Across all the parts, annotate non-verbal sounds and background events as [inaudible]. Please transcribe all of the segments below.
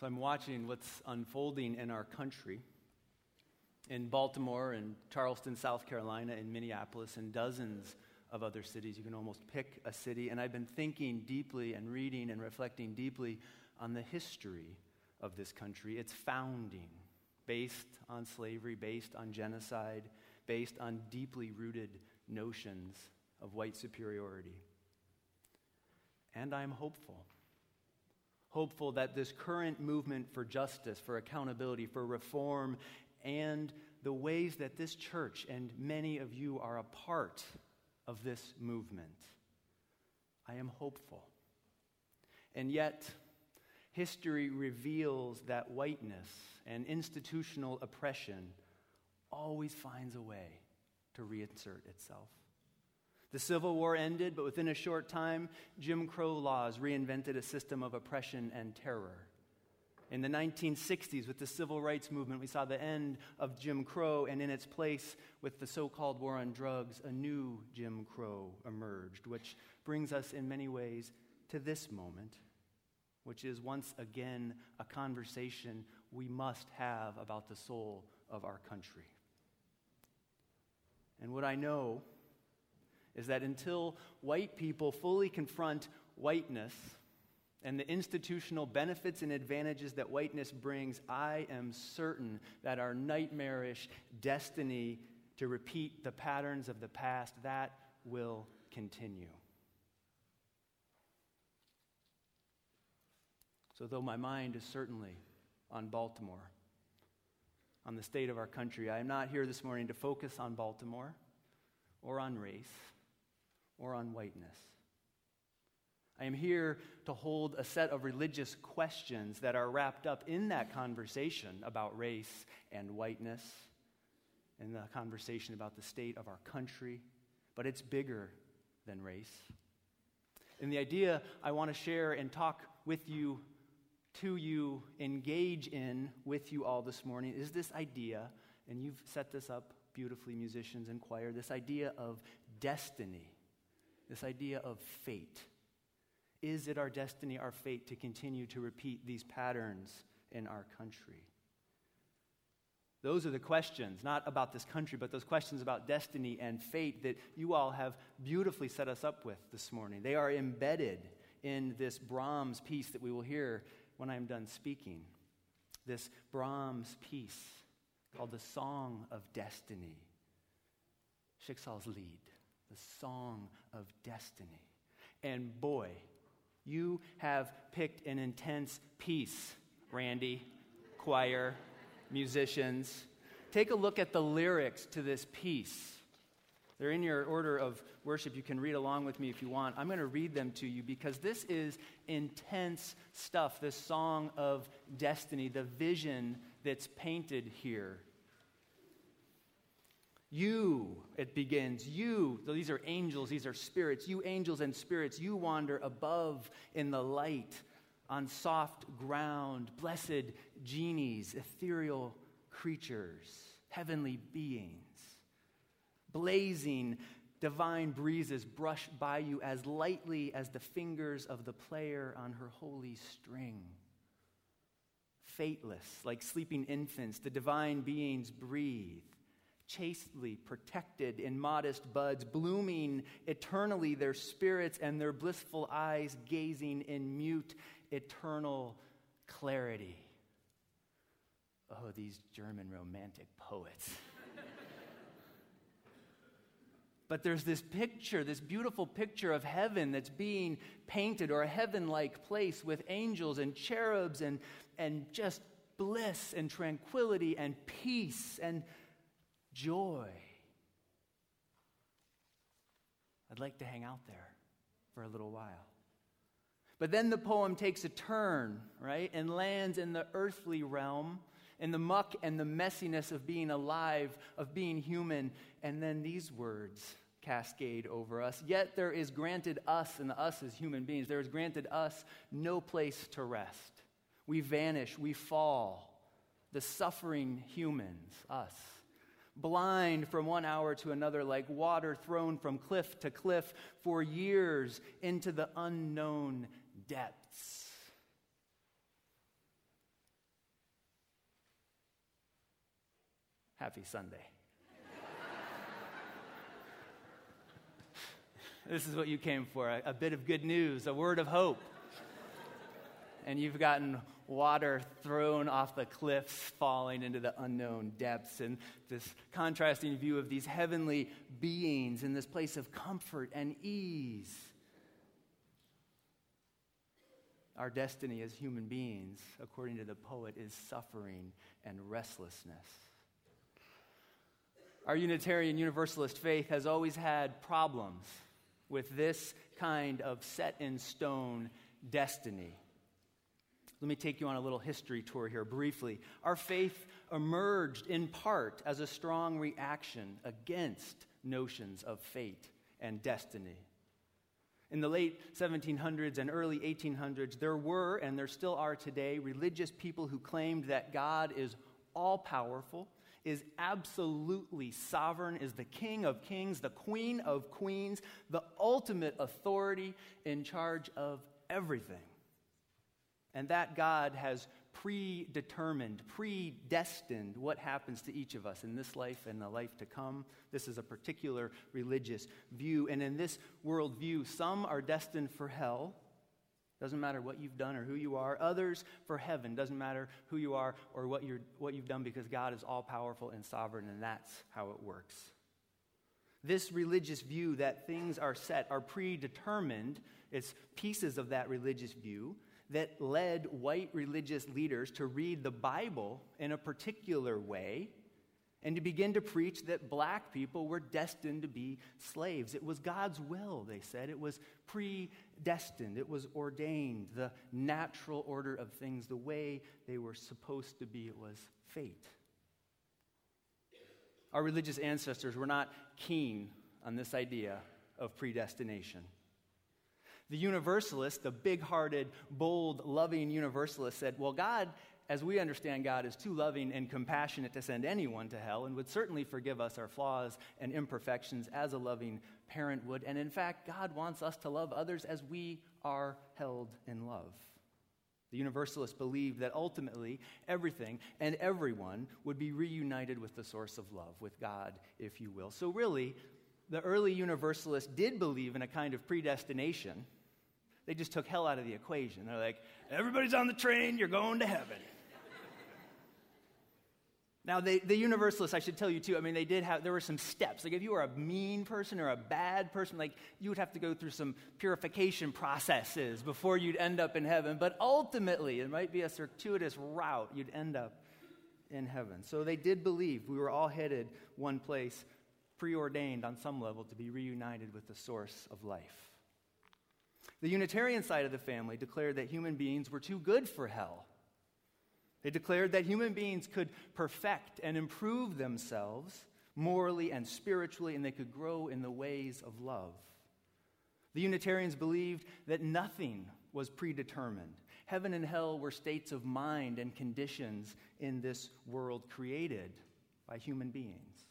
So I'm watching what's unfolding in our country, in Baltimore and Charleston, South Carolina, in Minneapolis, and dozens of other cities. You can almost pick a city. And I've been thinking deeply and reading and reflecting deeply on the history of this country, its founding, based on slavery, based on genocide, based on deeply rooted notions of white superiority. And I'm hopeful hopeful that this current movement for justice, for accountability, for reform, and the ways that this church and many of you are a part of this movement, I am hopeful. And yet, history reveals that whiteness and institutional oppression always finds a way to reinsert itself. The Civil War ended, but within a short time, Jim Crow laws reinvented a system of oppression and terror. In the 1960s, with the civil rights movement, we saw the end of Jim Crow, and in its place, with the so called war on drugs, a new Jim Crow emerged, which brings us in many ways to this moment, which is once again a conversation we must have about the soul of our country. And what I know is that until white people fully confront whiteness and the institutional benefits and advantages that whiteness brings, I am certain that our nightmarish destiny to repeat the patterns of the past that will continue. So though my mind is certainly on Baltimore, on the state of our country, I am not here this morning to focus on Baltimore or on race or on whiteness. I am here to hold a set of religious questions that are wrapped up in that conversation about race and whiteness, in the conversation about the state of our country, but it's bigger than race. And the idea I want to share and talk with you, to you, engage in with you all this morning is this idea, and you've set this up beautifully, musicians and choir, this idea of destiny this idea of fate. Is it our destiny, our fate, to continue to repeat these patterns in our country? Those are the questions, not about this country, but those questions about destiny and fate that you all have beautifully set us up with this morning. They are embedded in this Brahms piece that we will hear when I'm done speaking. This Brahms piece called the Song of Destiny, Schicksalslied the song of destiny. And boy, you have picked an intense piece, Randy, choir, musicians. Take a look at the lyrics to this piece. They're in your order of worship. You can read along with me if you want. I'm going to read them to you because this is intense stuff, this song of destiny, the vision that's painted here. You, it begins, you, so these are angels, these are spirits, you angels and spirits, you wander above in the light on soft ground, blessed genies, ethereal creatures, heavenly beings. Blazing divine breezes brush by you as lightly as the fingers of the player on her holy string. Fateless, like sleeping infants, the divine beings breathe chastely protected in modest buds, blooming eternally their spirits and their blissful eyes gazing in mute eternal clarity. Oh, these German romantic poets. [laughs] but there's this picture, this beautiful picture of heaven that's being painted, or a heaven like place with angels and cherubs and, and just bliss and tranquility and peace and joy. I'd like to hang out there for a little while. But then the poem takes a turn, right, and lands in the earthly realm, in the muck and the messiness of being alive, of being human. And then these words cascade over us. Yet there is granted us, and us as human beings, there is granted us no place to rest. We vanish, we fall. The suffering humans, us blind from one hour to another, like water thrown from cliff to cliff for years into the unknown depths. Happy Sunday. this is what you came for a, a, bit of good news, a word of hope. and you've gotten water thrown off the cliffs, falling into the unknown depths, and this contrasting view of these heavenly beings in this place of comfort and ease. Our destiny as human beings, according to the poet, is suffering and restlessness. Our Unitarian Universalist faith has always had problems with this kind of set in stone destiny. Let me take you on a little history tour here briefly. Our faith emerged in part as a strong reaction against notions of fate and destiny. In the late 1700s and early 1800s, there were, and there still are today, religious people who claimed that God is all powerful, is absolutely sovereign, is the King of kings, the Queen of queens, the ultimate authority in charge of everything. And that God has predetermined, predestined what happens to each of us in this life and the life to come. This is a particular religious view. And in this worldview, some are destined for hell. Doesn't matter what you've done or who you are. Others for heaven. Doesn't matter who you are or what, you're, what you've done because God is all powerful and sovereign, and that's how it works. This religious view that things are set, are predetermined, it's pieces of that religious view that led white religious leaders to read the Bible in a particular way and to begin to preach that black people were destined to be slaves. It was God's will, they said. It was predestined, it was ordained, the natural order of things, the way they were supposed to be. It was fate. Our religious ancestors were not keen on this idea of predestination. The universalist, the big hearted, bold, loving universalist, said, Well, God, as we understand God, is too loving and compassionate to send anyone to hell and would certainly forgive us our flaws and imperfections as a loving parent would. And in fact, God wants us to love others as we are held in love. The Universalists believed that ultimately everything and everyone would be reunited with the source of love, with God, if you will. So, really, the early Universalists did believe in a kind of predestination they just took hell out of the equation. They're like, everybody's on the train, you're going to heaven. Now, they, the universalists, I should tell you too, I mean, they did have, there were some steps. Like, if you were a mean person or a bad person, like, you would have to go through some purification processes before you'd end up in heaven. But ultimately, it might be a circuitous route, you'd end up in heaven. So they did believe we were all headed one place, preordained on some level to be reunited with the source of life. The Unitarian side of the family declared that human beings were too good for hell. They declared that human beings could perfect and improve themselves morally and spiritually, and they could grow in the ways of love. The Unitarians believed that nothing was predetermined. Heaven and hell were states of mind and conditions in this world created by human beings.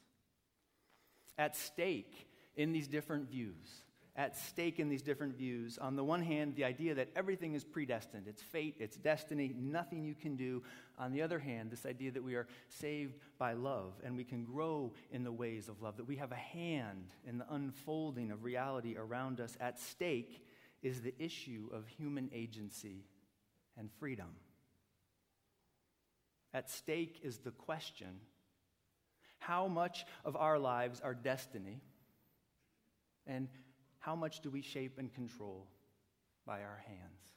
At stake in these different views at stake in these different views. On the one hand, the idea that everything is predestined, it's fate, it's destiny, nothing you can do. On the other hand, this idea that we are saved by love and we can grow in the ways of love, that we have a hand in the unfolding of reality around us. At stake is the issue of human agency and freedom. At stake is the question how much of our lives are destiny? And how much do we shape and control by our hands?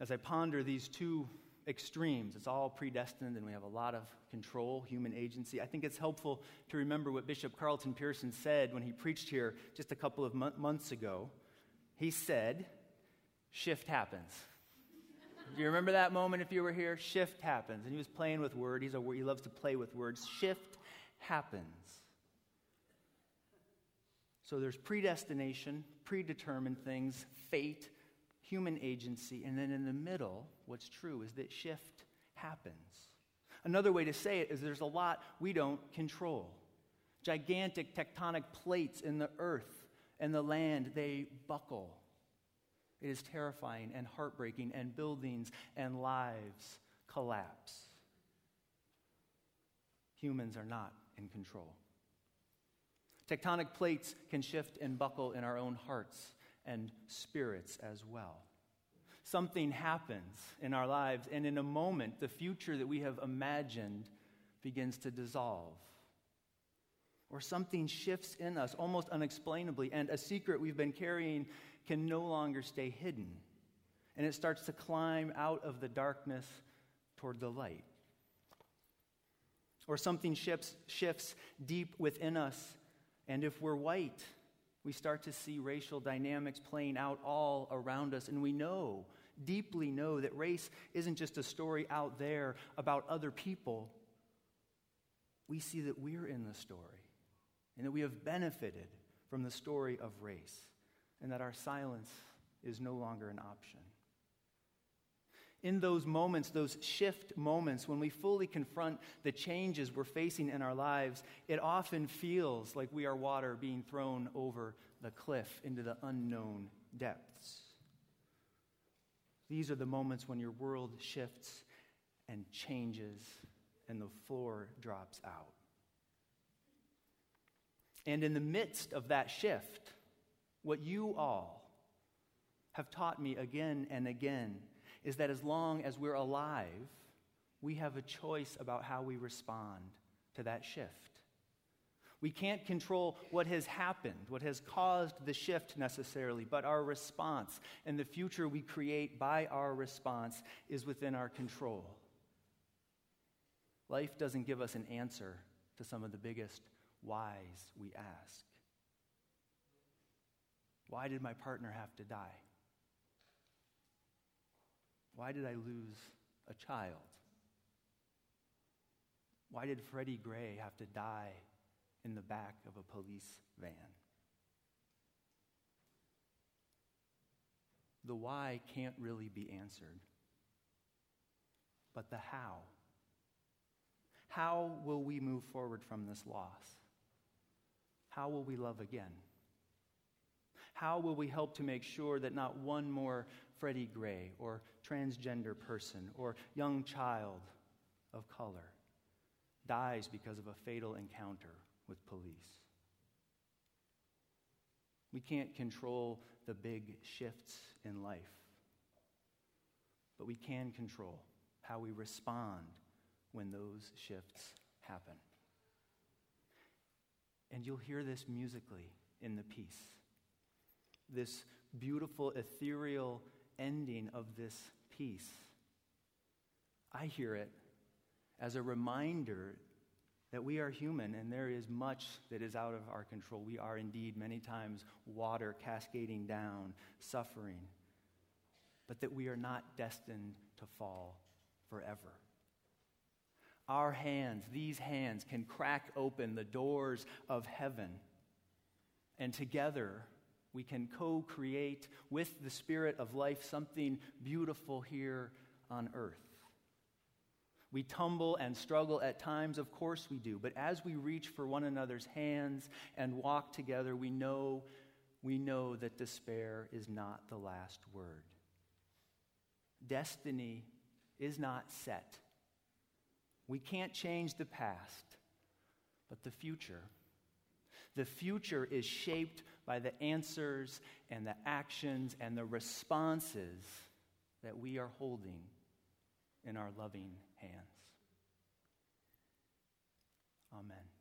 As I ponder these two extremes, it's all predestined and we have a lot of control, human agency. I think it's helpful to remember what Bishop Carlton Pearson said when he preached here just a couple of months ago. He said, Shift happens. Do you remember that moment if you were here? Shift happens. And he was playing with words. He's a, he loves to play with words. Shift happens. So there's predestination, predetermined things, fate, human agency, and then in the middle, what's true is that shift happens. Another way to say it is there's a lot we don't control. Gigantic tectonic plates in the earth and the land, they buckle. It is terrifying and heartbreaking, and buildings and lives collapse. Humans are not in control. Tectonic plates can shift and buckle in our own hearts and spirits as well. Something happens in our lives, and in a moment, the future that we have imagined begins to dissolve. Or something shifts in us almost unexplainably, and a secret we've been carrying can no longer stay hidden. And it starts to climb out of the darkness toward the light. Or something shifts, shifts deep within us and if we're white, we start to see racial dynamics playing out all around us. And we know, deeply know, that race isn't just a story out there about other people. We see that we're in the story and that we have benefited from the story of race and that our silence is no longer an option in those moments, those shift moments, when we fully confront the changes we're facing in our lives, it often feels like we are water being thrown over the cliff into the unknown depths. These are the moments when your world shifts and changes and the floor drops out. And in the midst of that shift, what you all have taught me again and again is that as long as we're alive, we have a choice about how we respond to that shift. We can't control what has happened, what has caused the shift necessarily, but our response and the future we create by our response is within our control. Life doesn't give us an answer to some of the biggest whys we ask. Why did my partner have to die? Why did I lose a child? Why did Freddie Gray have to die in the back of a police van? The why can't really be answered, but the how. How will we move forward from this loss? How will we love again? How will we help to make sure that not one more Freddie Gray or transgender person or young child of color dies because of a fatal encounter with police? We can't control the big shifts in life, but we can control how we respond when those shifts happen. And you'll hear this musically in the piece this beautiful, ethereal ending of this piece. I hear it as a reminder that we are human and there is much that is out of our control. We are indeed many times water cascading down, suffering, but that we are not destined to fall forever. Our hands, these hands, can crack open the doors of heaven, and together we can co create with the Spirit of life something beautiful here on earth. We tumble and struggle at times, of course we do, but as we reach for one another's hands and walk together, we know, we know that despair is not the last word. Destiny is not set. We can't change the past, but the future. The future is shaped by the answers and the actions and the responses that we are holding in our loving hands. Amen.